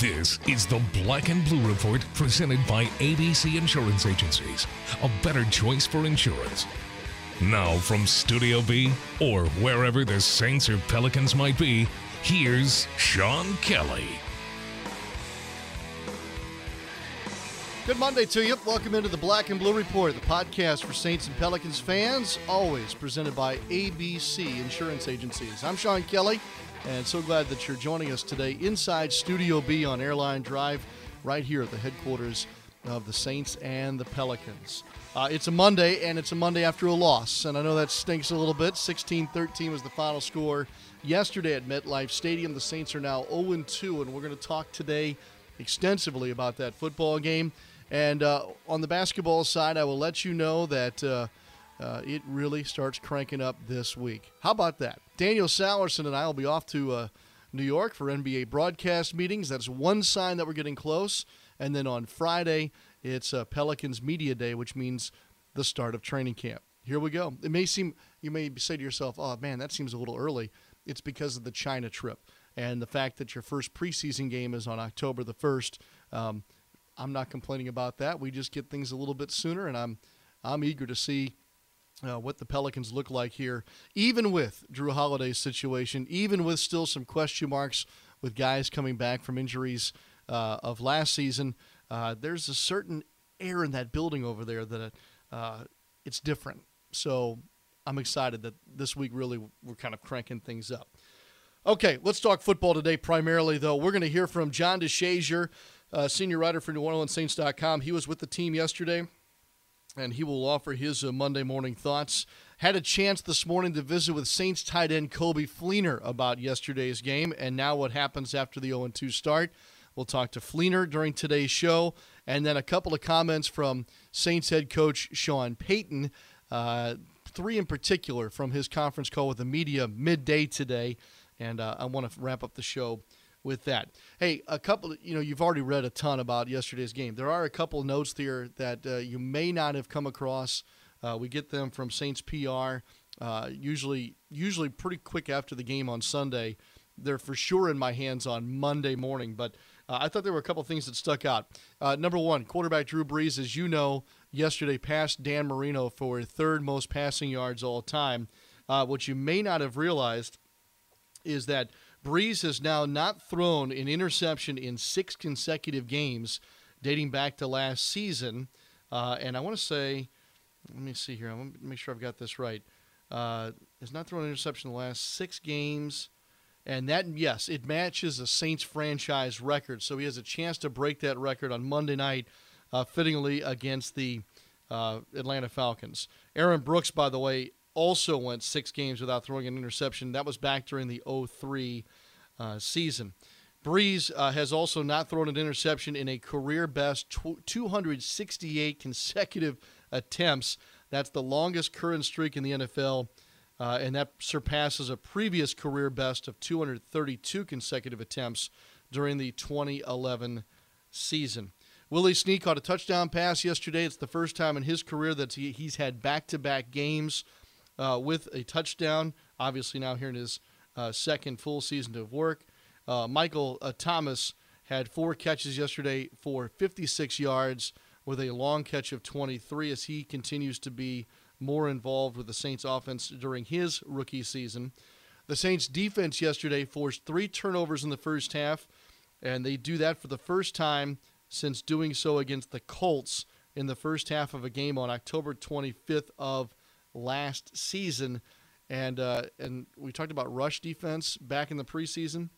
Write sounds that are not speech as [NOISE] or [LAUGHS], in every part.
This is the Black and Blue Report presented by ABC Insurance Agencies, a better choice for insurance. Now, from Studio B, or wherever the Saints or Pelicans might be, here's Sean Kelly. Good Monday to you. Welcome into the Black and Blue Report, the podcast for Saints and Pelicans fans, always presented by ABC Insurance Agencies. I'm Sean Kelly, and so glad that you're joining us today inside Studio B on Airline Drive, right here at the headquarters of the Saints and the Pelicans. Uh, it's a Monday, and it's a Monday after a loss, and I know that stinks a little bit. 16 13 was the final score yesterday at MetLife Stadium. The Saints are now 0 2, and we're going to talk today extensively about that football game. And uh, on the basketball side, I will let you know that uh, uh, it really starts cranking up this week. How about that? Daniel Salerson and I will be off to uh, New York for NBA broadcast meetings. That's one sign that we're getting close. And then on Friday, it's uh, Pelicans Media Day, which means the start of training camp. Here we go. It may seem, you may say to yourself, oh man, that seems a little early. It's because of the China trip and the fact that your first preseason game is on October the 1st. Um, I'm not complaining about that. We just get things a little bit sooner, and I'm I'm eager to see uh, what the Pelicans look like here, even with Jrue Holiday's situation, even with still some question marks with guys coming back from injuries uh, of last season. Uh, there's a certain air in that building over there that uh, it's different. So I'm excited that this week really we're kind of cranking things up. Okay, let's talk football today primarily, though. We're going to hear from John DeShazier uh, senior writer for NewOrleansSaints.com. He was with the team yesterday, and he will offer his uh, Monday morning thoughts. Had a chance this morning to visit with Saints tight end Coby Fleener about yesterday's game and now what happens after the 0 2 start. We'll talk to Fleener during today's show, and then a couple of comments from Saints head coach Sean Payton. Uh, three in particular from his conference call with the media midday today. And uh, I want to wrap up the show with that. Hey, a couple, you know, you've already read a ton about yesterday's game. There are a couple notes here that uh, you may not have come across. Uh, we get them from Saints PR, uh, usually usually pretty quick after the game on Sunday. They're for sure in my hands on Monday morning, but uh, I thought there were a couple things that stuck out. Uh, number one, quarterback Drew Brees, as you know, yesterday passed Dan Marino for third most passing yards all time. Uh, what you may not have realized is that – Brees has now not thrown an interception in six consecutive games dating back to last season. Uh, and I want to say, let me see here. I want to make sure I've got this right. Uh, has not thrown an interception in the last six games. And that, yes, it matches the Saints franchise record. So he has a chance to break that record on Monday night, uh, fittingly against the uh, Atlanta Falcons. Aaron Brooks, by the way, also went six games without throwing an interception. That was back during the 03 uh, season. Brees uh, has also not thrown an interception in a career best tw- 268 consecutive attempts. That's the longest current streak in the NFL, uh, and that surpasses a previous career best of 232 consecutive attempts during the 2011 season. Willie Snead caught a touchdown pass yesterday. It's the first time in his career that he, he's had back to back games uh, with a touchdown. Obviously, now here in his uh, second full season of work. Uh, Michael uh, Thomas had four catches yesterday for 56 yards with a long catch of 23 as he continues to be more involved with the Saints offense during his rookie season. The Saints defense yesterday forced three turnovers in the first half, and they do that for the first time since doing so against the Colts in the first half of a game on October 25th of last season. And uh, and we talked about rush defense back in the preseason,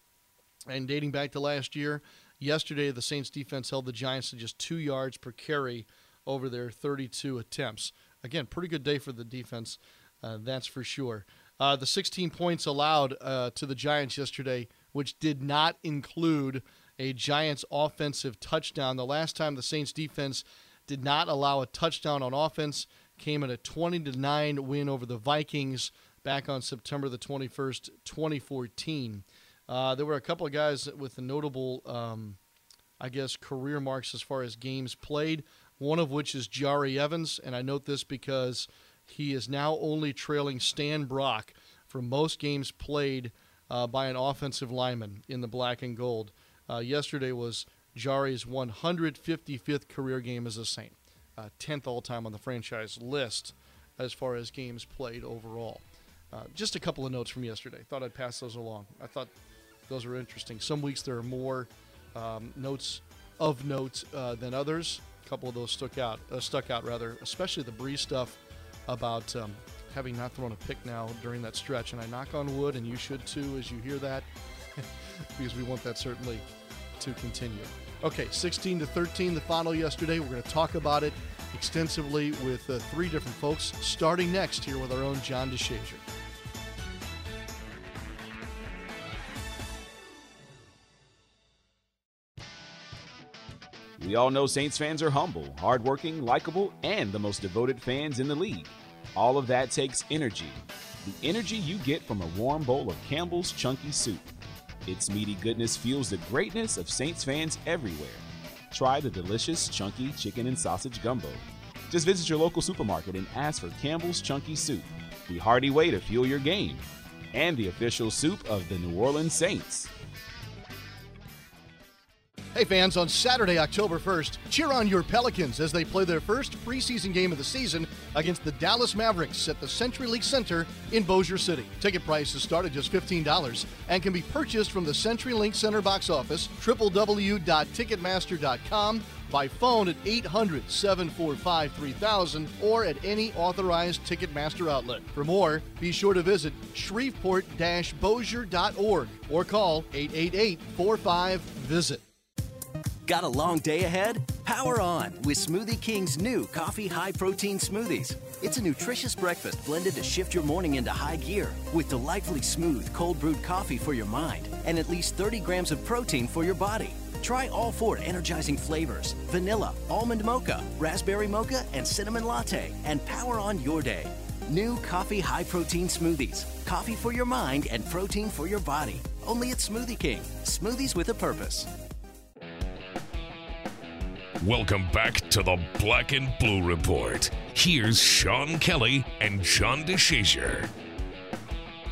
and dating back to last year. Yesterday, the Saints defense held the Giants to just two yards per carry over their 32 attempts. Again, pretty good day for the defense, uh, that's for sure. Uh, the 16 points allowed uh, to the Giants yesterday, which did not include a Giants offensive touchdown. The last time the Saints defense did not allow a touchdown on offense came in a 20 to 9 win over the Vikings back on September the 21st, 2014. Uh, there were a couple of guys with notable, um, I guess, career marks as far as games played. One of which is Jahri Evans, and I note this because he is now only trailing Stan Brock for most games played uh, by an offensive lineman in the black and gold. Uh, yesterday was Jahri's 155th career game as a Saint, uh, 10th all time on the franchise list as far as games played overall. Uh, just a couple of notes from yesterday. Thought I'd pass those along. I thought those were interesting. Some weeks there are more um, notes of note uh, than others. A couple of those stuck out, uh, stuck out rather, especially the Brees stuff about um, having not thrown a pick now during that stretch. And I knock on wood, and you should too as you hear that, [LAUGHS] because we want that certainly to continue. Okay, 16 to 13, the final yesterday. We're going to talk about it extensively with uh, three different folks, starting next here with our own John DeShazier. We all know Saints fans are humble, hardworking, likable, and the most devoted fans in the league. All of that takes energy. The energy you get from a warm bowl of Campbell's Chunky Soup. Its meaty goodness fuels the greatness of Saints fans everywhere. Try the delicious Chunky Chicken and Sausage Gumbo. Just visit your local supermarket and ask for Campbell's Chunky Soup, the hearty way to fuel your game, and the official soup of the New Orleans Saints. Hey fans, on Saturday, October 1st, cheer on your Pelicans as they play their first preseason game of the season against the Dallas Mavericks at the CenturyLink Center in Bossier City. Ticket prices start at just $15 and can be purchased from the CenturyLink Center box office, www.ticketmaster.com, by phone at 800 745 3000 or at any authorized Ticketmaster outlet. For more, be sure to visit shreveport bossier.org or call 888 45 Visit. Got a long day ahead? Power on with Smoothie King's new coffee high protein smoothies. It's a nutritious breakfast blended to shift your morning into high gear with delightfully smooth cold brewed coffee for your mind and at least 30 grams of protein for your body. Try all four energizing flavors vanilla, almond mocha, raspberry mocha, and cinnamon latte and power on your day. New coffee high protein smoothies. Coffee for your mind and protein for your body. Only at Smoothie King. Smoothies with a purpose. Welcome back to the Black and Blue Report. Here's Sean Kelly and John DeShazier.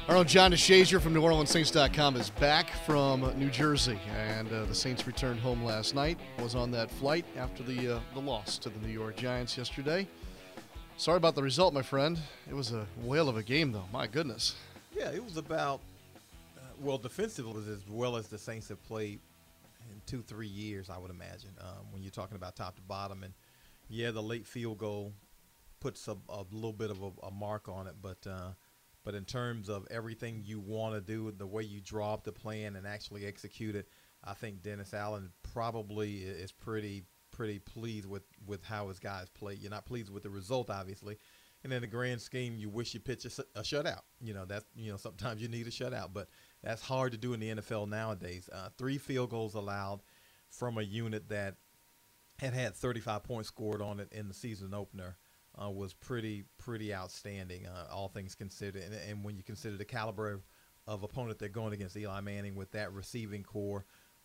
Our own John DeShazier from NewOrleansSaints.com is back from New Jersey, and uh, the Saints returned home last night. Was on that flight after the uh, the loss to the New York Giants yesterday. Sorry about the result, my friend. It was a whale of a game, though. My goodness. Yeah, it was about uh, well, defensively was as well as the Saints have played in two, three years, I would imagine. Um, when you're talking about top to bottom, and yeah, the late field goal puts a, a little bit of a, a, mark on it, but uh, but in terms of everything you want to do, the way you draw up the plan and actually execute it, I think Dennis Allen probably is pretty pretty pleased with with how his guys play. You're not pleased with the result, obviously. And in the grand scheme, you wish you pitch a, a shutout. You know that's you know sometimes you need a shutout, but that's hard to do in the NFL nowadays. Uh, three field goals allowed from a unit that had had 35 points scored on it in the season opener uh, was pretty pretty outstanding, uh, all things considered. And, and, when you consider the caliber of, of, opponent they're going against, Eli Manning with that receiving corps,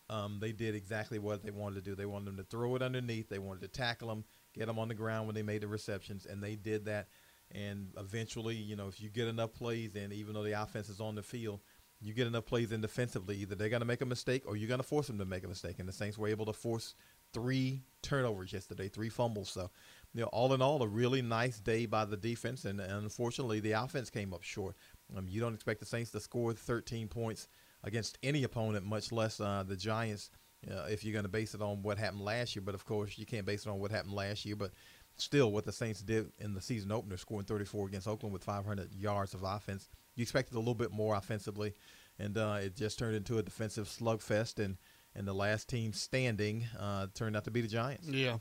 um, they did exactly what they wanted to do. They wanted them to throw it underneath. They wanted to tackle them, get them on the ground when they made the receptions, and they did that. And eventually, you know, if you get enough plays, and even though the offense is on the field, you get enough plays in defensively, either they're going to make a mistake or you're going to force them to make a mistake. And the Saints were able to force three turnovers yesterday, three fumbles. So, you know, all in all, a really nice day by the defense. And, and unfortunately, the offense came up short. Um, you don't expect the Saints to score 13 points against any opponent, much less uh, the Giants, uh, if you're going to base it on what happened last year. But of course, you can't base it on what happened last year. But still, what the Saints did in the season opener, scoring 34 against Oakland with 500 yards of offense you expected a little bit more offensively, and uh, it just turned into a defensive slugfest. And and the last team standing uh, turned out to be the Giants. Yeah,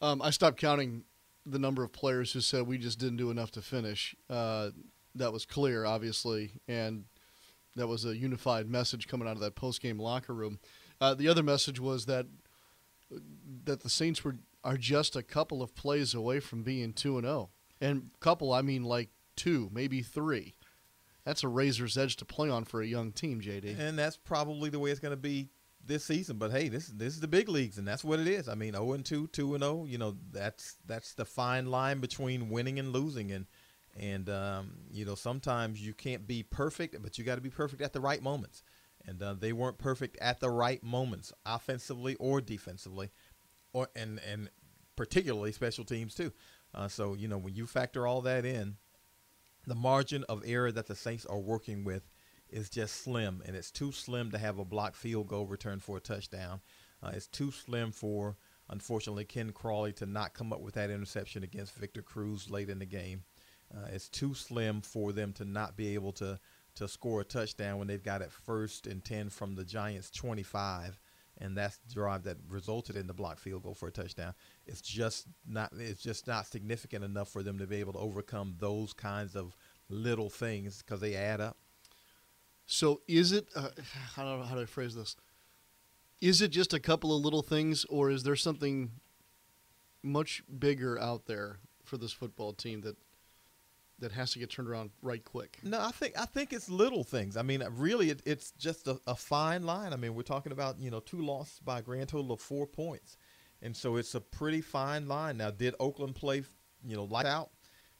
um, I stopped counting the number of players who said we just didn't do enough to finish. Uh, that was clear, obviously, and that was a unified message coming out of that post game locker room. Uh, the other message was that that the Saints were are just a couple of plays away from being two and zero, oh. and couple I mean like two, maybe three that's a razor's edge to play on for a young team, JD. And that's probably the way it's going to be this season. But hey, this this is the big leagues, and that's what it is. I mean, zero and two, two and zero. You know, that's that's the fine line between winning and losing, and and um, you know sometimes you can't be perfect, but you got to be perfect at the right moments. and uh, they weren't perfect at the right moments, offensively or defensively, or and and particularly special teams too. Uh, so you know when you factor all that in, the margin of error that the Saints are working with is just slim, and it's too slim to have a blocked field goal return for a touchdown. Uh, it's too slim for, unfortunately, Ken Crawley to not come up with that interception against Victor Cruz late in the game. Uh, it's too slim for them to not be able to to score a touchdown when they've got it first and ten from the Giants' 25, and that's the drive that resulted in the blocked field goal for a touchdown. It's just not it's just not significant enough for them to be able to overcome those kinds of little things because they add up. So is it? Uh, [SIGHS] I don't know how to phrase this. Is it just a couple of little things, or is there something much bigger out there for this football team that that has to get turned around right quick? No, I think I think it's little things. I mean, really, it, it's just a, a, fine line. I mean, we're talking about you know two losses by a grand total of four points, and so it's a pretty fine line. Now, did Oakland play you know lights out?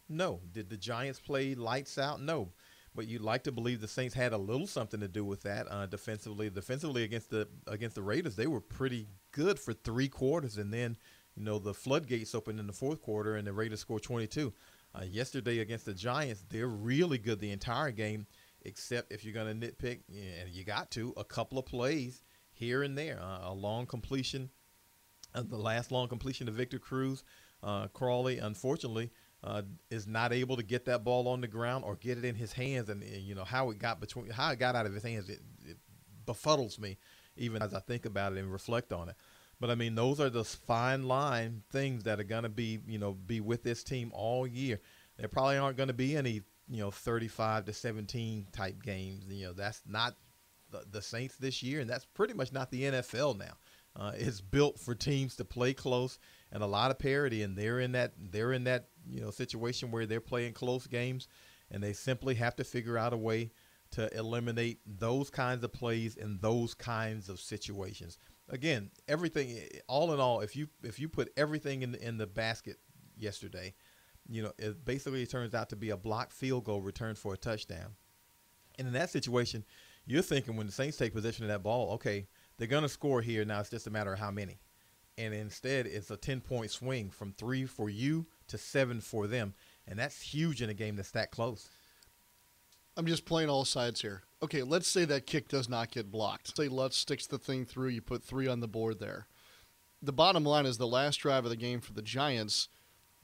No. Did the Giants play lights out? No. But you'd like to believe the Saints had a little something to do with that uh, defensively. Defensively against the against the Raiders, they were pretty good for three quarters, and then you know the floodgates opened in the fourth quarter, and the Raiders scored 22. Uh, yesterday against the Giants, they're really good the entire game, except if you're going to nitpick, and you got to, a couple of plays here and there. Uh, a long completion, uh, the last long completion to Victor Cruz. Uh, Crawley, unfortunately, uh, is not able to get that ball on the ground or get it in his hands, and, you know how it got between, how it got out of his hands, it, it befuddles me, even as I think about it and reflect on it. But I mean, those are the fine line things that are going to be, you know, be with this team all year. There probably aren't going to be any, you know, 35 to 17 type games. You know, that's not the, the Saints this year, and that's pretty much not the NFL now. Uh, it's built for teams to play close and a lot of parity, and they're in that they're in that you know situation where they're playing close games, and they simply have to figure out a way to eliminate those kinds of plays in those kinds of situations again, everything, all in all, if you if you put everything in the, in the basket yesterday, you know, it basically turns out to be a blocked field goal returned for a touchdown. And in that situation, you're thinking when the Saints take possession of that ball, okay, they're going to score here. Now it's just a matter of how many. And instead, it's a 10 point swing from three for you to seven for them. And that's huge in a game that's that close. I'm just playing all sides here. Okay, let's say that kick does not get blocked. Say Lutz sticks the thing through, you put three on the board there. The bottom line is the last drive of the game for the Giants,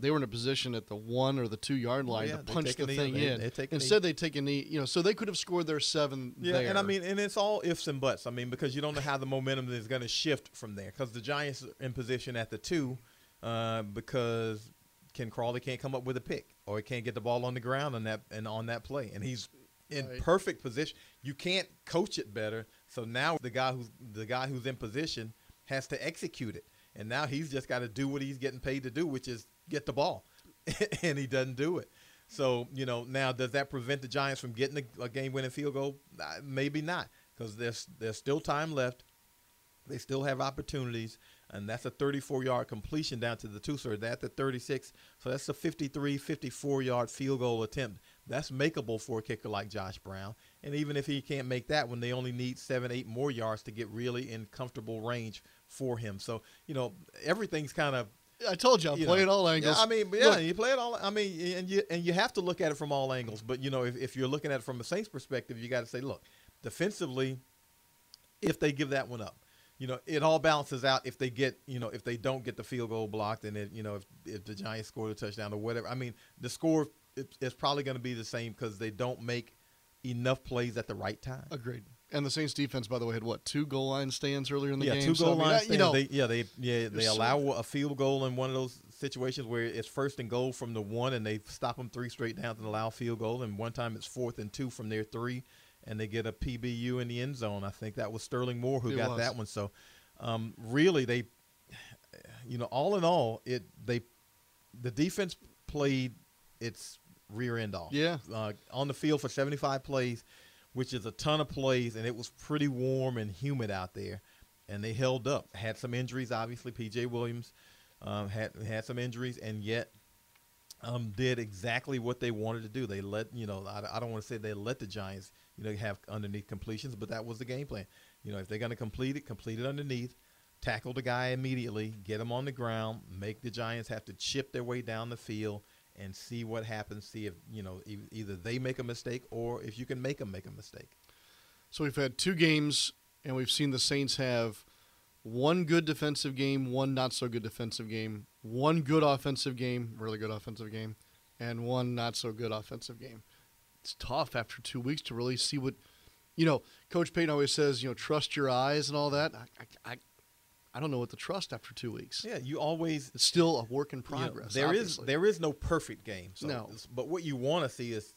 they were in a position at the one or the two yard line yeah, to punch the knee, thing they, in. They Instead, they take a knee. You know, so they could have scored their seven. Yeah, there. and I mean, and it's all ifs and buts. I mean, because you don't know how the momentum is going to shift from there. Because the Giants are in position at the two, uh, because Ken Crawley can't come up with a pick, or he can't get the ball on the ground on that and on that play, and he's in right. perfect position. You can't coach it better. So now the guy who's the guy who's in position has to execute it. And now he's just got to do what he's getting paid to do, which is get the ball. [LAUGHS] and he doesn't do it. So, you know, now does that prevent the Giants from getting a, a game winning field goal? Uh, maybe not, because there's there's still time left. They still have opportunities, and that's a 34 yard completion down to the two. So they're at the 36. So that's a 53, 54 yard field goal attempt. That's makeable for a kicker like Josh Brown. And even if he can't make that one, they only need seven, eight more yards to get really in comfortable range for him. So, you know, everything's kind of I told you, I'm playing all angles. Yeah, I mean, yeah, look, you play it all. I mean, and you and you have to look at it from all angles. But you know, if, if you're looking at it from a Saints perspective, you got to say, look, defensively, if they give that one up, you know, it all balances out if they get, you know, if they don't get the field goal blocked, and it, you know, if, if the Giants score a touchdown or whatever. I mean, the score it's probably going to be the same because they don't make enough plays at the right time. Agreed. And the Saints defense, by the way, had what two goal line stands earlier in the yeah, game. Yeah, two goal so, line I mean, stands. You know, they, yeah, they yeah they allow a field goal in one of those situations where it's first and goal from the one, and they stop them three straight downs and allow a field goal. And one time it's fourth and two from their three, and they get a PBU in the end zone. I think that was Sterling Moore who it got was. that one. So, um, really, they, you know, all in all, it they, the defense played its rear end off. Yeah. Uh, on the field for 75 plays, which is a ton of plays, and it was pretty warm and humid out there, and they held up. Had some injuries, obviously. P.J. Williams um, had had some injuries, and yet um, did exactly what they wanted to do. They let you know. I, I don't want to say they let the Giants you know, have underneath completions, but that was the game plan. You know, if they're going to complete it, complete it underneath, tackle the guy immediately, get him on the ground, make the Giants have to chip their way down the field and see what happens. See if you know e- either they make a mistake or if you can make them make a mistake. So we've had two games, and we've seen the Saints have one good defensive game, one not so good defensive game, one good offensive game, really good offensive game, and one not so good offensive game. It's tough after two weeks to really see what, you know. Coach Payton always says, you know, trust your eyes and all that. I, I, I don't know what to trust after two weeks. Yeah, you always It's still a work in you know, progress. there is there is no perfect game. So, No. but what you want to see is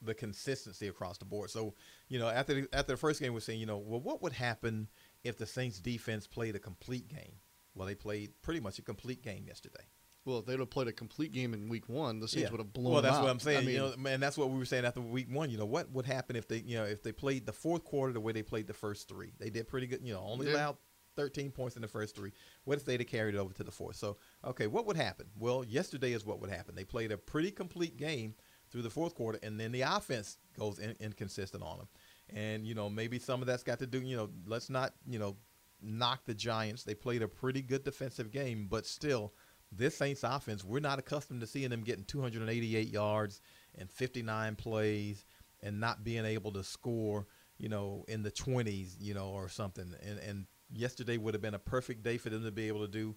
the consistency across the board. So, you know, after the, after the first game, we're saying, you know, well, what would happen if the Saints defense played a complete game? Well, they played pretty much a complete game yesterday. Well, if they'd have played a complete game in week one, the Saints would have blown. Well, that's what. I'm saying. I mean, you know, man, that's what we were saying after week one. You know, what would happen if they, you know, if they played the fourth quarter the way they played the first three? They did pretty good. You know, only Yeah. allowed 13 points in the first three. What if they'd have carried it over to the fourth? So, okay, what would happen? Well, yesterday is what would happen. They played a pretty complete game through the fourth quarter, and then the offense goes in, inconsistent on them. And you know, maybe some of that's got to do. You know, let's not, you know, knock the Giants. They played a pretty good defensive game, but still, this Saints offense, we're not accustomed to seeing them getting 288 yards and 59 plays and not being able to score, you know, in the 20s, you know, or something. And and yesterday would have been a perfect day for them to be able to do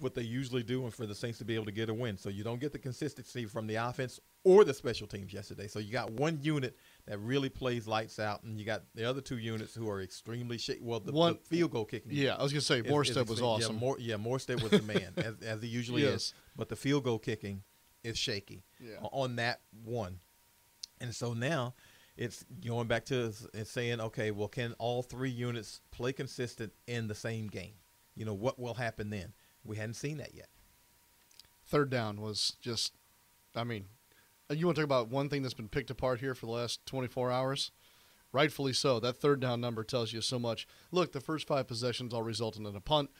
what they usually do and for the Saints to be able to get a win. So you don't get the consistency from the offense or the special teams yesterday. So you got one unit that really plays lights out, and you got the other two units who are extremely shaky. Well, the, One- the field goal kicking. yeah, I was gonna say Morstead was awesome. Yeah, More, yeah Morstead was the man, as, [LAUGHS] as he usually Yes. is. But the field goal kicking is shaky Yeah. on that one. And so now it's going back to it's saying, okay, well, can all three units play consistent in the same game? You know, what will happen then? We hadn't seen that yet. third down was just, I mean, uh, you want to talk about one thing that's been picked apart here for the last 24 hours? Rightfully so. That third down number tells you so much. Look, the first five possessions all resulted in a punt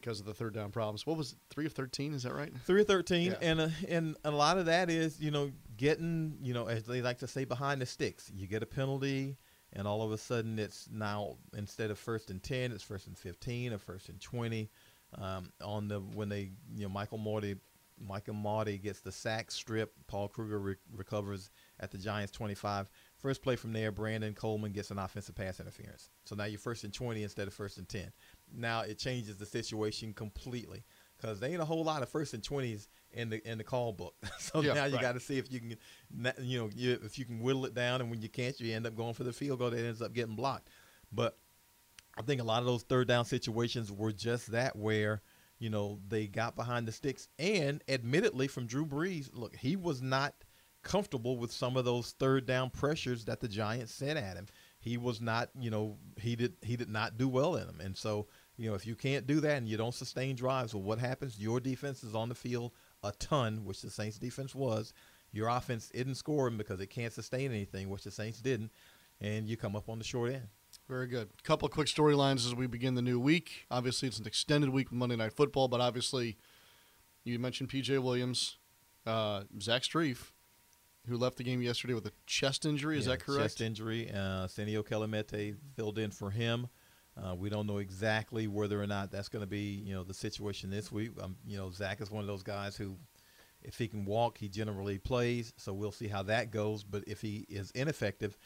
because of the third down problems. What was it, three of 13? Is that right? Three or thirteen, Yeah. and uh, and a lot of that is you know getting you know as they like to say behind the sticks. You get a penalty, and all of a sudden it's now instead of first and ten, it's first and fifteen or first and twenty. Um, on the when they you know Michael Morty, Michael Marty gets the sack strip. Paul Kruger re- recovers at the Giants twenty five. First play from there, Brandon Coleman gets an offensive pass interference. So now you're first and twenty instead of first and ten. Now it changes the situation completely because there ain't a whole lot of first and twenties in the in the call book. [LAUGHS] so Yeah, now you right. got to see if you can, you know, you, if you can whittle it down, and when you can't, you end up going for the field goal that ends up getting blocked. But I think a lot of those third down situations were just that where you know they got behind the sticks, and admittedly from Drew Brees, look, he was not comfortable with some of those third down pressures that the Giants sent at him. He was not, you know, he did he did not do well in them, and so you know if you can't do that and you don't sustain drives, well, what happens? Your defense is on the field a ton, which the Saints defense was. Your offense isn't scoring because it can't sustain anything, which the Saints didn't, and you come up on the short end. Very good. Couple of quick storylines as we begin the new week. Obviously, it's an extended week with Monday Night Football, but obviously, you mentioned PJ Williams, uh, Zach Strief, who left the game yesterday with a chest injury. Is Yeah, that correct? Chest injury. Uh, Senio Kelemete filled in for him. Uh, we don't know exactly whether or not that's going to be, you know, the situation this week. Um, you know, Zach is one of those guys who, if he can walk, he generally plays. So we'll see how that goes. But if he is ineffective,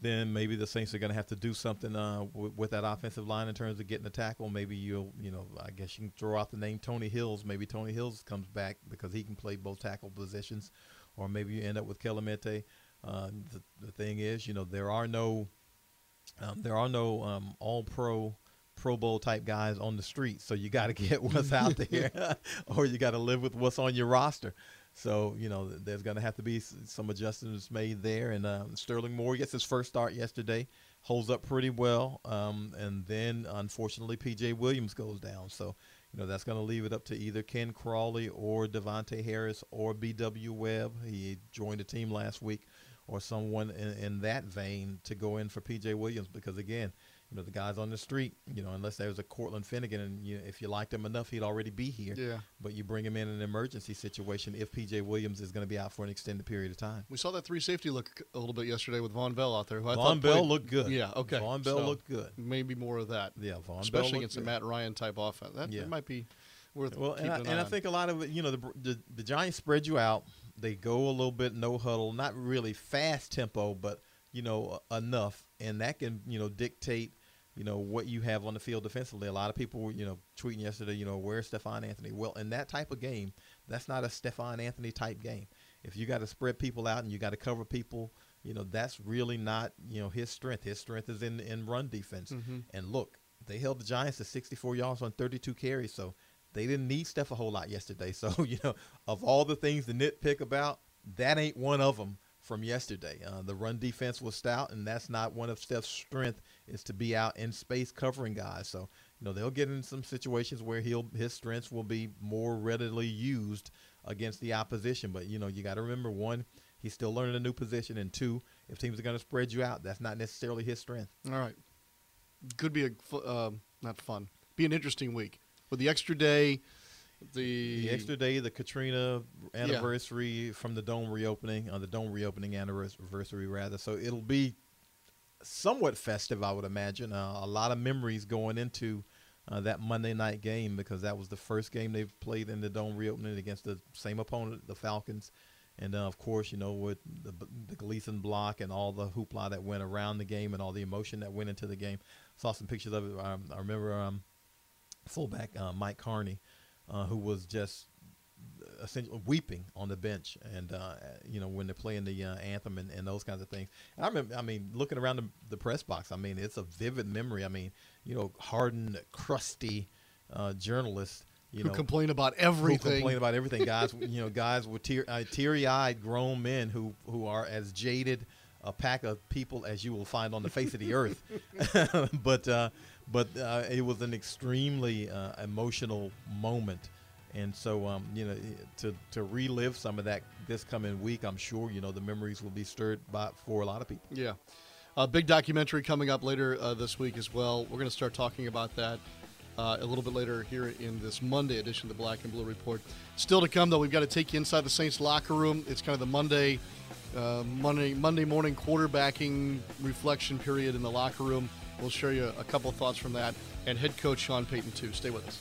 then maybe the Saints are going to have to do something uh, with, with that offensive line in terms of getting a tackle. Maybe you'll, you know, I guess you can throw out the name Tony Hills. Maybe Tony Hills comes back because he can play both tackle positions, or maybe you end up with Kelemete. Uh, the, the thing is, you know, there are no, um, there are no um, All Pro, Pro Bowl type guys on the street. So you got to [LAUGHS] get what's out [LAUGHS] there, [LAUGHS] or you got to live with what's on your roster. So you know, there's going to have to be some adjustments made there. And um, Sterling Moore gets his first start yesterday, holds up pretty well, um, and then unfortunately PJ Williams goes down. So you know that's going to leave it up to either Ken Crawley or De'Vante Harris or B.W. Webb. He joined the team last week, or someone in, in that vein to go in for P.J. Williams because again, you know the guys on the street. You know, unless there was a Cortland Finnegan, and you know, if you liked him enough, he'd already be here. Yeah. But you bring him in an emergency situation if PJ Williams is going to be out for an extended period of time. We saw that three safety look a little bit yesterday with Vonn Bell out there. Who Vonn thought Bell played- looked good. Yeah, okay. Vonn Bell So, looked good. Maybe more of that. Yeah, Vonn Bell especially looked against a. Matt Ryan type offense. That, Yeah. that might be worth Well, keeping and I, an and I think a lot of it, you know, the, the the Giants spread you out. They go a little bit no huddle, not really fast tempo, but you know enough, and that can you know dictate you know what you have on the field defensively. A lot of people were you know tweeting yesterday, you know, where's Stephone Anthony? Well, in that type of game, that's not a Stephone Anthony type game. If you got to spread people out and you got to cover people, you know, that's really not you know his strength. His strength is in in run defense. Mm-hmm. And look, they held the Giants to 64 yards on 32 carries, so they didn't need Steph a whole lot yesterday. [LAUGHS] So you know, of all the things to nitpick about, that ain't one of them from yesterday. Uh, the run defense was stout, and that's not one of Steph's strength is to be out in space covering guys. So you know they'll get in some situations where he'll his strengths will be more readily used against the opposition. But you know you got to remember one, he's still learning a new position, and two, if teams are going to spread you out, that's not necessarily his strength. All right. Could be a um not fun. Be an interesting week with the extra day. The, The extra day, the Katrina anniversary from the dome reopening, uh, the dome reopening anniversary rather. So it'll be somewhat festive, I would imagine. Uh, a lot of memories going into uh, that Monday night game because that was the first game they've played in the dome reopening against the same opponent, the Falcons. And uh, of course, you know, with the, the Gleason block and all the hoopla that went around the game and all the emotion that went into the game. Saw some pictures of it. Um, I remember um, fullback uh, Mike Karney, uh, who was just essentially weeping on the bench, and uh, you know when they're playing the uh, anthem and, and those kinds of things. And I remember, I mean, looking around the, the press box. I mean, it's a vivid memory. I mean, you know, hardened, crusty uh, journalists. You who know, complain about who everything. complain about everything. Guys, [LAUGHS] you know, guys with tear, uh, teary-eyed grown men who who are as jaded a pack of people as you will find on the face of the earth. [LAUGHS] but uh, but uh, it was an extremely uh, emotional moment. And so, um, you know, to, to relive some of that this coming week, I'm sure you know the memories will be stirred by for a lot of people. Yeah. A big documentary coming up later uh, this week as well. We're going to start talking about that uh, a little bit later here in this Monday edition of the Black and Blue Report. Still to come, though, we've got to take you inside the Saints locker room. It's kind of the Monday, uh, Monday, Monday morning quarterbacking reflection period in the locker room. We'll share you a couple thoughts from that, and head coach Sean Payton too. Stay with us.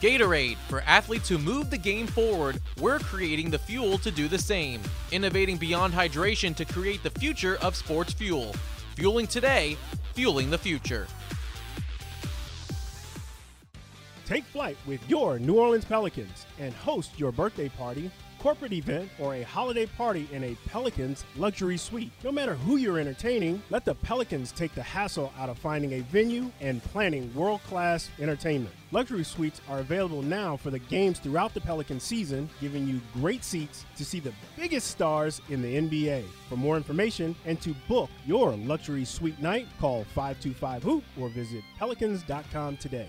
Gatorade. For athletes who move the game forward, we're creating the fuel to do the same. Innovating beyond hydration to create the future of sports fuel. Fueling today, fueling the future. Take flight with your New Orleans Pelicans and host your birthday party, corporate event, or a holiday party in a Pelicans luxury suite. No matter who you're entertaining, let the Pelicans take the hassle out of finding a venue and planning world class entertainment. Luxury suites are available now for the games throughout the Pelican season, giving you great seats to see the biggest stars in the NBA. For more information and to book your luxury suite night, call 525 Hoop or visit pelicans.com today.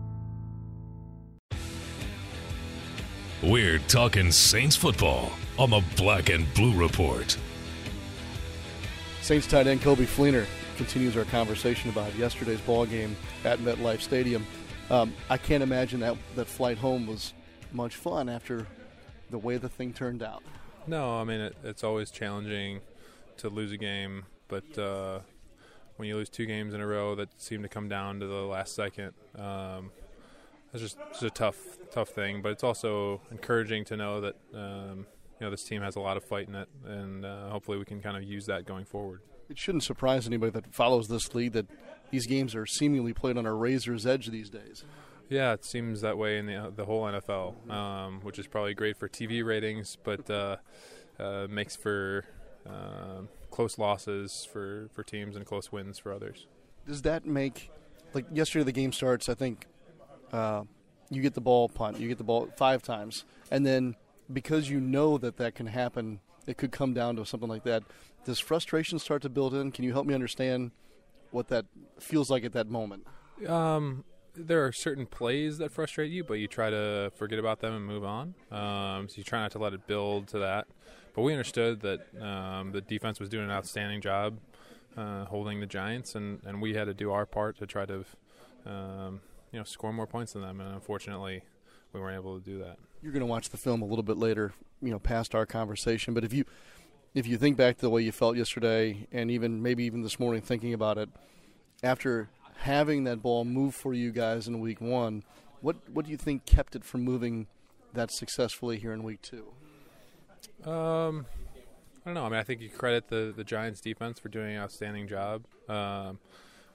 We're talking Saints football on the Black and Blue Report. Saints tight end Coby Fleener continues our conversation about yesterday's ball game at MetLife Stadium. Um, I can't imagine that that flight home was much fun after the way the thing turned out. No, I mean it, it's always challenging to lose a game, but uh, when you lose two games in a row that seem to come down to the last second, um, it's just it's a tough tough thing. But it's also encouraging to know that um, you know this team has a lot of fight in it, and uh, hopefully we can kind of use that going forward. It shouldn't surprise anybody that follows this league that these games are seemingly played on a razor's edge these days. Yeah, it seems that way in the the whole NFL, um, which is probably great for TV ratings, but uh, uh, makes for uh, close losses for, for teams and close wins for others. Does that make like yesterday the game starts? I think uh, you get the ball punt, you get the ball five times, and then because you know that that can happen, it could come down to something like that. Does frustration start to build in? Can you help me understand what that feels like at that moment? Um, there are certain plays that frustrate you, but you try to forget about them and move on. Um, so you try not to let it build to that. But we understood that um, the defense was doing an outstanding job uh, holding the Giants, and, and we had to do our part to try to, um, you know, score more points than them. And unfortunately, we weren't able to do that. You're going to watch the film a little bit later, you know, past our conversation. But if you if you think back to the way you felt yesterday, and even maybe even this morning thinking about it, after having that ball move for you guys in week one, what what do you think kept it from moving that successfully here in week two? Um, I don't know. I mean, I think you credit the the Giants defense for doing an outstanding job. Um,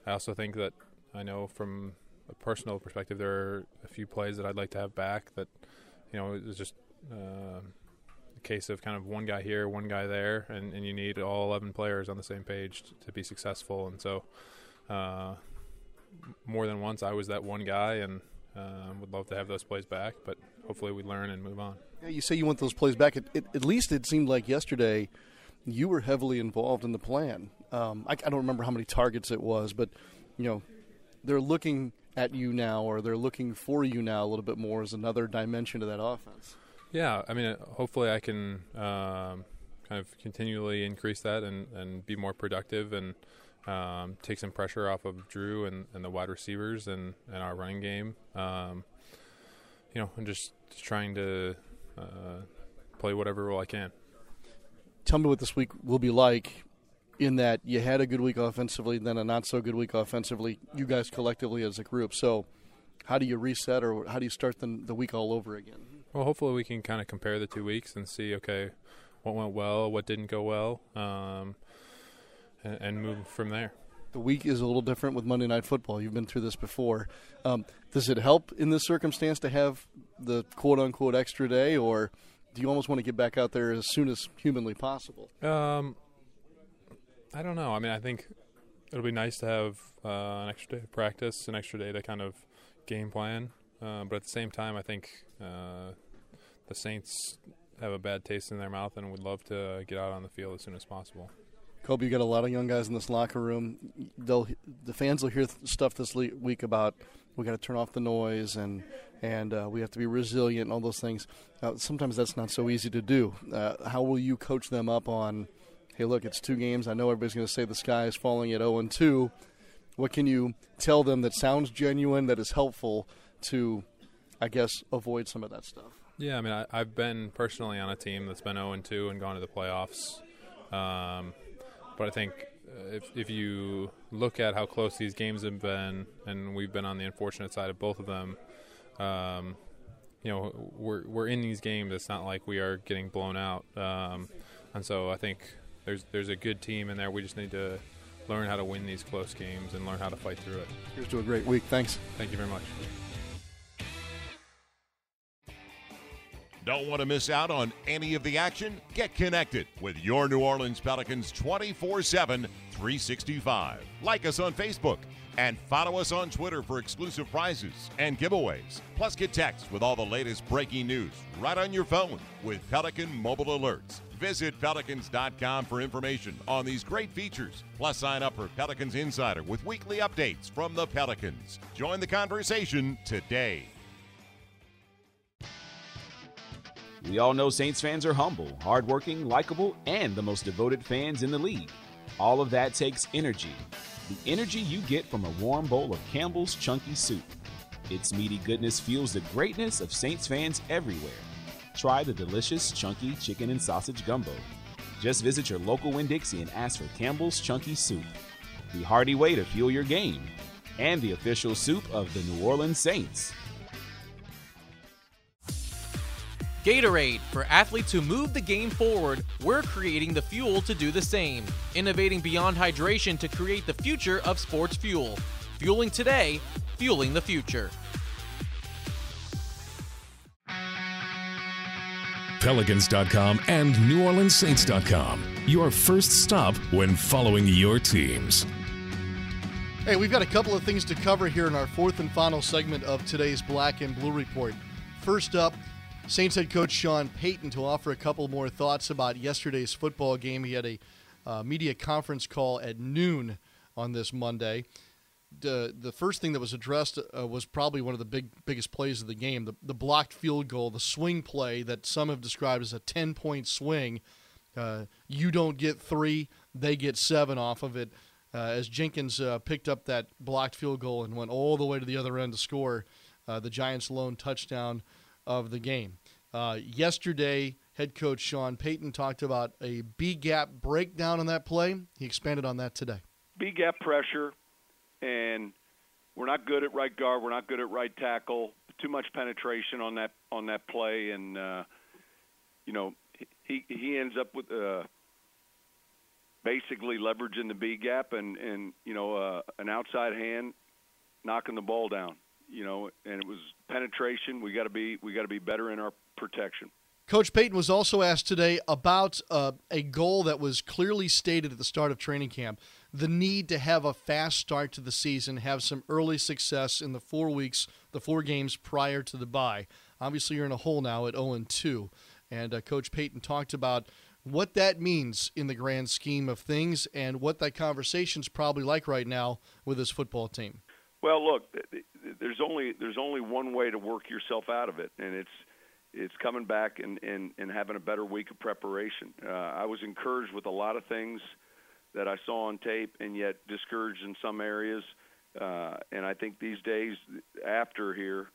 I also think that I know from a personal perspective, there are a few plays that I'd like to have back. That you know, it was just uh, a case of kind of one guy here, one guy there, and, and you need all eleven players on the same page to, to be successful. And so, uh, more than once, I was that one guy, and uh, would love to have those plays back. But hopefully, we learn and move on. Yeah, you say you want those plays back. It, it, at least it seemed like yesterday you were heavily involved in the plan. Um, I, I, don't remember how many targets it was, but you know they're looking at you now, or they're looking for you now a little bit more as another dimension to that offense. Yeah, I mean, hopefully I can um, kind of continually increase that and, and be more productive and um, take some pressure off of Drew and, and the wide receivers and, and our running game. Um, you know, and just, just trying to uh, play whatever role I can. Tell me what this week will be like. In that you had a good week offensively, then a not so good week offensively. You guys collectively as a group. So, how do you reset, or how do you start the, the week all over again? Well, hopefully we can kind of compare the two weeks and see, okay, what went well, what didn't go well, um, and, and move from there the week is a little different with Monday Night Football. You've been through this before. Um, does it help in this circumstance to have the quote unquote extra day, or do you almost want to get back out there as soon as humanly possible? Um, I don't know. I mean, I think it'll be nice to have uh, an extra day of practice, an extra day to kind of game plan. Uh, but at the same time, I think uh, the Saints have a bad taste in their mouth and would love to get out on the field as soon as possible. Coby, you got a lot of young guys in this locker room. They'll the fans will hear stuff this week about we got to turn off the noise and and uh, we have to be resilient and all those things. Uh, sometimes that's not so easy to do. Uh, how will you coach them up on? Hey, look, it's two games. I know everybody's going to say the sky is falling at 0 and 2. What can you tell them that sounds genuine, that is helpful to, I guess, avoid some of that stuff? Yeah, I mean, I, have been personally on a team that's been 0 and 2 and gone to the playoffs. Um, but I think uh, if if you look at how close these games have been, and we've been on the unfortunate side of both of them, um, you know, we're we're in these games. It's not like we are getting blown out, um, and so I think there's there's a good team in there. We just need to learn how to win these close games and learn how to fight through it. Here's to a great week. Thanks. Thank you very much. Don't want to miss out on any of the action? Get connected with your New Orleans Pelicans 24 7, 365. Like us on Facebook and follow us on Twitter for exclusive prizes and giveaways. Plus, get text with all the latest breaking news right on your phone with Pelican Mobile Alerts. Visit Pelicans.com for information on these great features. Plus, sign up for Pelicans Insider with weekly updates from the Pelicans. Join the conversation today. We all know Saints fans are humble, hardworking, likable, and the most devoted fans in the league. All of that takes energy. The energy you get from a warm bowl of Campbell's Chunky Soup. Its meaty goodness fuels the greatness of Saints fans everywhere. Try the delicious Chunky Chicken and Sausage Gumbo. Just visit your local Winn Dixie and ask for Campbell's Chunky Soup, the hearty way to fuel your game, and the official soup of the New Orleans Saints. Gatorade. For athletes who move the game forward, we're creating the fuel to do the same. Innovating beyond hydration to create the future of sports fuel. Fueling today, fueling the future. Pelicans.com and NewOrleansSaints.com. Your first stop when following your teams. Hey, we've got a couple of things to cover here in our fourth and final segment of today's Black and Blue Report. First up, Saints head coach Sean Payton to offer a couple more thoughts about yesterday's football game. He had a uh, media conference call at noon on this Monday. The, the first thing that was addressed uh, was probably one of the big biggest plays of the game the, the blocked field goal, the swing play that some have described as a 10 point swing. Uh, you don't get three, they get seven off of it. Uh, as Jenkins uh, picked up that blocked field goal and went all the way to the other end to score uh, the Giants' lone touchdown of the game. Uh, yesterday, head coach Sean Payton talked about a B gap breakdown on that play. He expanded on that today. B gap pressure, and we're not good at right guard. We're not good at right tackle. Too much penetration on that on that play, and uh, you know he he ends up with uh, basically leveraging the B gap and and you know uh, an outside hand knocking the ball down. You know, and it was penetration. We got to be we got to be better in our protection. Coach Payton was also asked today about uh, a goal that was clearly stated at the start of training camp the need to have a fast start to the season, have some early success in the four weeks, the four games prior to the bye. Obviously, you're in a hole now at 0 2. And uh, Coach Payton talked about what that means in the grand scheme of things and what that conversation's probably like right now with his football team. Well, look, there's only there's only one way to work yourself out of it, and it's it's coming back and, and, and having a better week of preparation. Uh, I was encouraged with a lot of things that I saw on tape, and yet discouraged in some areas. Uh, and I think these days after here,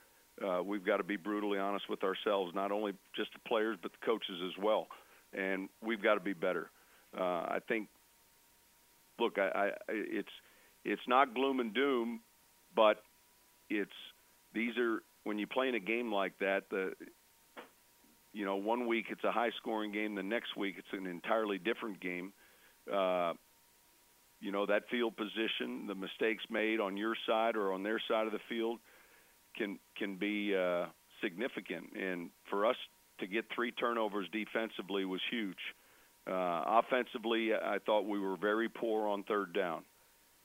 uh, we've got to be brutally honest with ourselves, not only just the players but the coaches as well. And we've got to be better. Uh, I think. Look, I, I, it's it's not gloom and doom, but it's these are when you play in a game like that. The you know one week it's a high scoring game, the next week it's an entirely different game. Uh, you know that field position, the mistakes made on your side or on their side of the field can can be uh, significant. And for us to get three turnovers defensively was huge. Uh, offensively, I thought we were very poor on third down,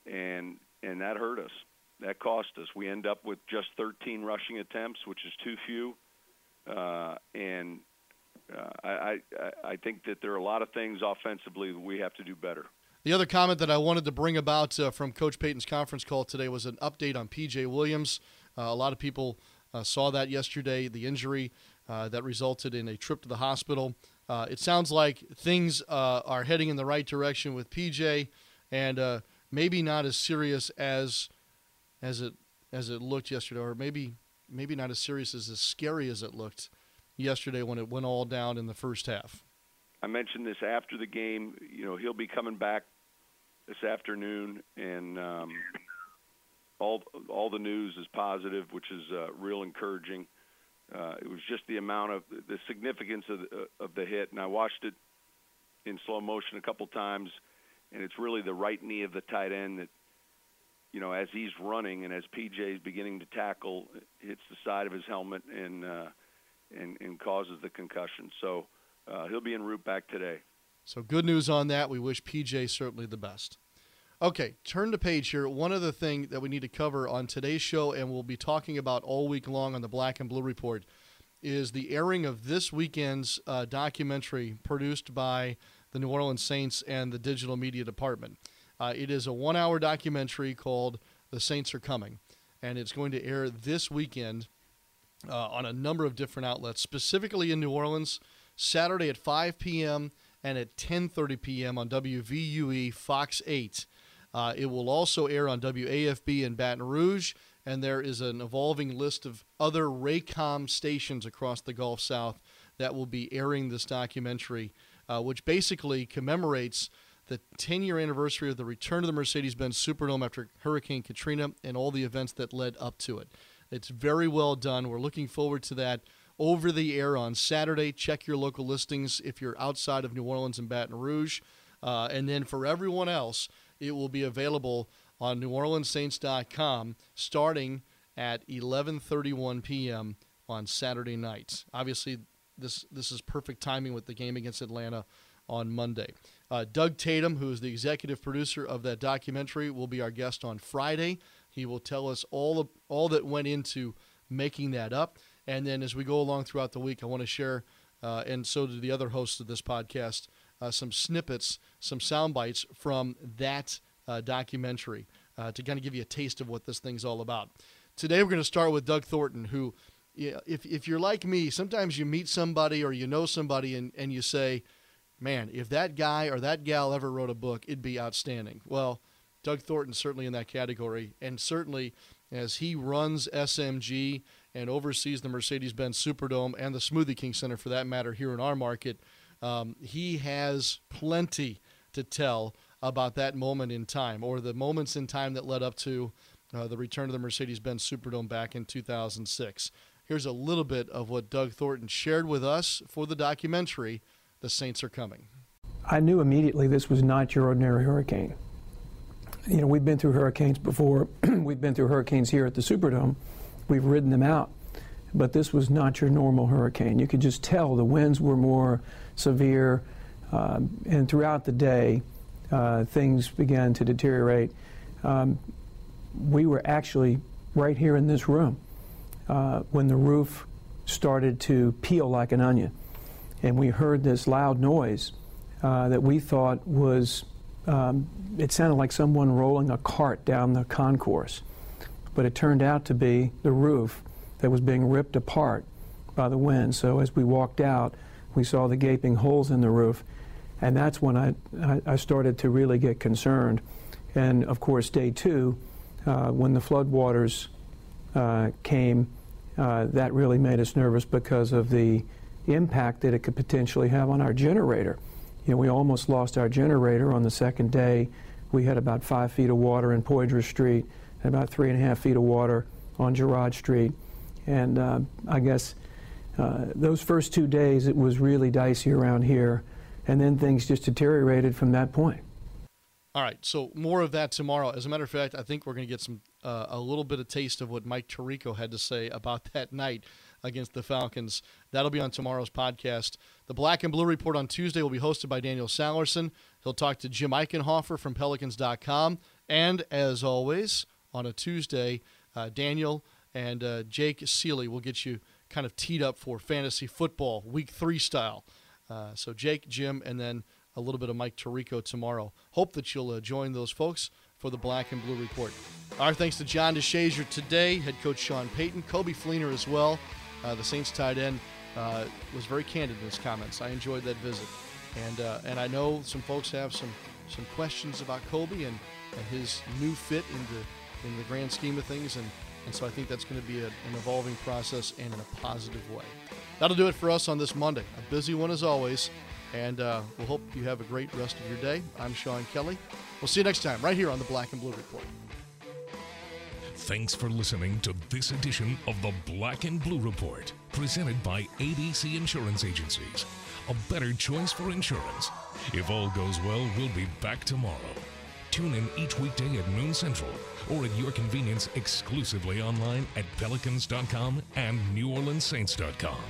and and that hurt us. That cost us. We end up with just 13 rushing attempts, which is too few. Uh, and uh, I, I I think that there are a lot of things offensively that we have to do better. The other comment that I wanted to bring about uh, from Coach Payton's conference call today was an update on PJ Williams. Uh, a lot of people uh, saw that yesterday, the injury uh, that resulted in a trip to the hospital. It sounds like things are heading in the right direction with PJ, and maybe not as serious as as it as it looked yesterday, or maybe maybe not as serious as as scary as it looked yesterday when it went all down in the first half. I mentioned this after the game. You know, he'll be coming back this afternoon, and um, all all the news is positive, which is uh, real encouraging. Uh, it was just the amount of the significance of the, uh, of the hit, and I watched it in slow motion a couple times, and it's really the right knee of the tight end that, you know, as he's running and as PJ is beginning to tackle, hits the side of his helmet and uh, and and causes the concussion. So uh, he'll be en route back today. So good news on that. We wish PJ certainly the best. Okay, turn the page here. One other thing that we need to cover on today's show, and we'll be talking about all week long on the Black and Blue Report, is the airing of this weekend's uh, documentary produced by the New Orleans Saints and the digital media department. Uh, it is a one hour documentary called The Saints Are Coming, and it's going to air this weekend uh, on a number of different outlets, specifically in New Orleans. Saturday at 5 p.m. and at 10:30 p.m. on WVUE Fox 8. Uh, it will also air on WAFB in Baton Rouge, and there is an evolving list of other Raycom stations across the Gulf South that will be airing this documentary uh, which basically commemorates the 10 year anniversary of the return of the Mercedes Benz Superdome after Hurricane Katrina and all the events that led up to it. It's very well done. We're looking forward to that over the air on Saturday. Check your local listings if you're outside of New Orleans and Baton Rouge. Uh, and then for everyone else, it will be available on NewOrleansSaints.com starting at 11:31 p.m. on Saturday nights. Obviously, this this is perfect timing with the game against Atlanta on Monday. Uh, Doug Tatum, who is the executive producer of that documentary, will be our guest on Friday. He will tell us all of, all that went into making that up. And then as we go along throughout the week, I want to share, uh, and so do the other hosts of this podcast, uh, some snippets, some sound bites from that uh, documentary uh, to kind of give you a taste of what this thing's all about. Today, we're going to start with Doug Thornton, who, if, if you're like me, sometimes you meet somebody or you know somebody and, and you say, man, if that guy or that gal ever wrote a book, it'd be outstanding. Well, Doug Thornton certainly in that category, and certainly as he runs SMG and oversees the Mercedes Benz Superdome and the Smoothie King Center for that matter here in our market. Um, he has plenty to tell about that moment in time or the moments in time that led up to uh, the return of the Mercedes Benz Superdome back in 2006. Here's a little bit of what Doug Thornton shared with us for the documentary, The Saints Are Coming. I knew immediately this was not your ordinary hurricane. You know, we've been through hurricanes before. [CLEARS THROAT] we've been through hurricanes here at the Superdome we've ridden them out. But this was not your normal hurricane. You could just tell the winds were more severe, uh, and throughout the day, uh, things began to deteriorate. Um, we were actually right here in this room uh, when the roof started to peel like an onion, and we heard this loud noise uh, that we thought was. Um, it sounded like someone rolling a cart down the concourse but it turned out to be the roof that was being ripped apart by the wind. So as we walked out, we saw the gaping holes in the roof, and that's when I, I, started to really get concerned. And of course, day two, uh, when the floodwaters uh, came, uh, that really made us nervous because of the impact that it could potentially have on our generator. You know, we almost lost our generator on the second day. We had about five feet of water in Poydras Street and about three and a half feet of water on Girod Street. And uh, I guess uh, those first two days it was really dicey around here, and then things just deteriorated from that point. All right, so more of that tomorrow. As a matter of fact, I think we're going to get some uh, a little bit of taste of what Mike Tirico had to say about [LAUGHS] that night against the Falcons. That'll be on tomorrow's podcast. The Black and Blue Report on Tuesday will be hosted by Daniel Sallerson. He'll talk to Jim Eichenhofer from Pelicans.com. And as always, on a Tuesday. Uh, Daniel and uh, Jake Seeley will get you kind of teed up for fantasy football, week three style. Uh, so Jake, Jim, and then a little bit of Mike Tirico tomorrow. Hope that you'll uh, join those folks for the Black and Blue Report. Our thanks to John DeShazier today, head coach Sean Payton, Coby Fleener as well. Uh, the Saints tight end uh, was very candid in his comments. I enjoyed that visit, and and I know some folks have some some questions about Coby and, and his new fit into in the grand scheme of things. And, and so I think that's going to be a, an evolving process and in a positive way. That'll do it for us on this Monday. A busy one as always. And uh, we'll hope you have a great rest of your day. I'm Sean Kelly. We'll see you next time right here on the Black and Blue Report. Thanks for listening to this edition of the Black and Blue Report, presented by ABC Insurance Agencies. A better choice for insurance. If all goes well, we'll be back tomorrow. Tune in each weekday at noon central or at your convenience exclusively online at Pelicans.com and NewOrleansSaints.com.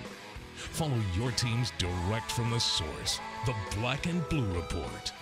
Follow your teams direct from the source, the Black and Blue Report.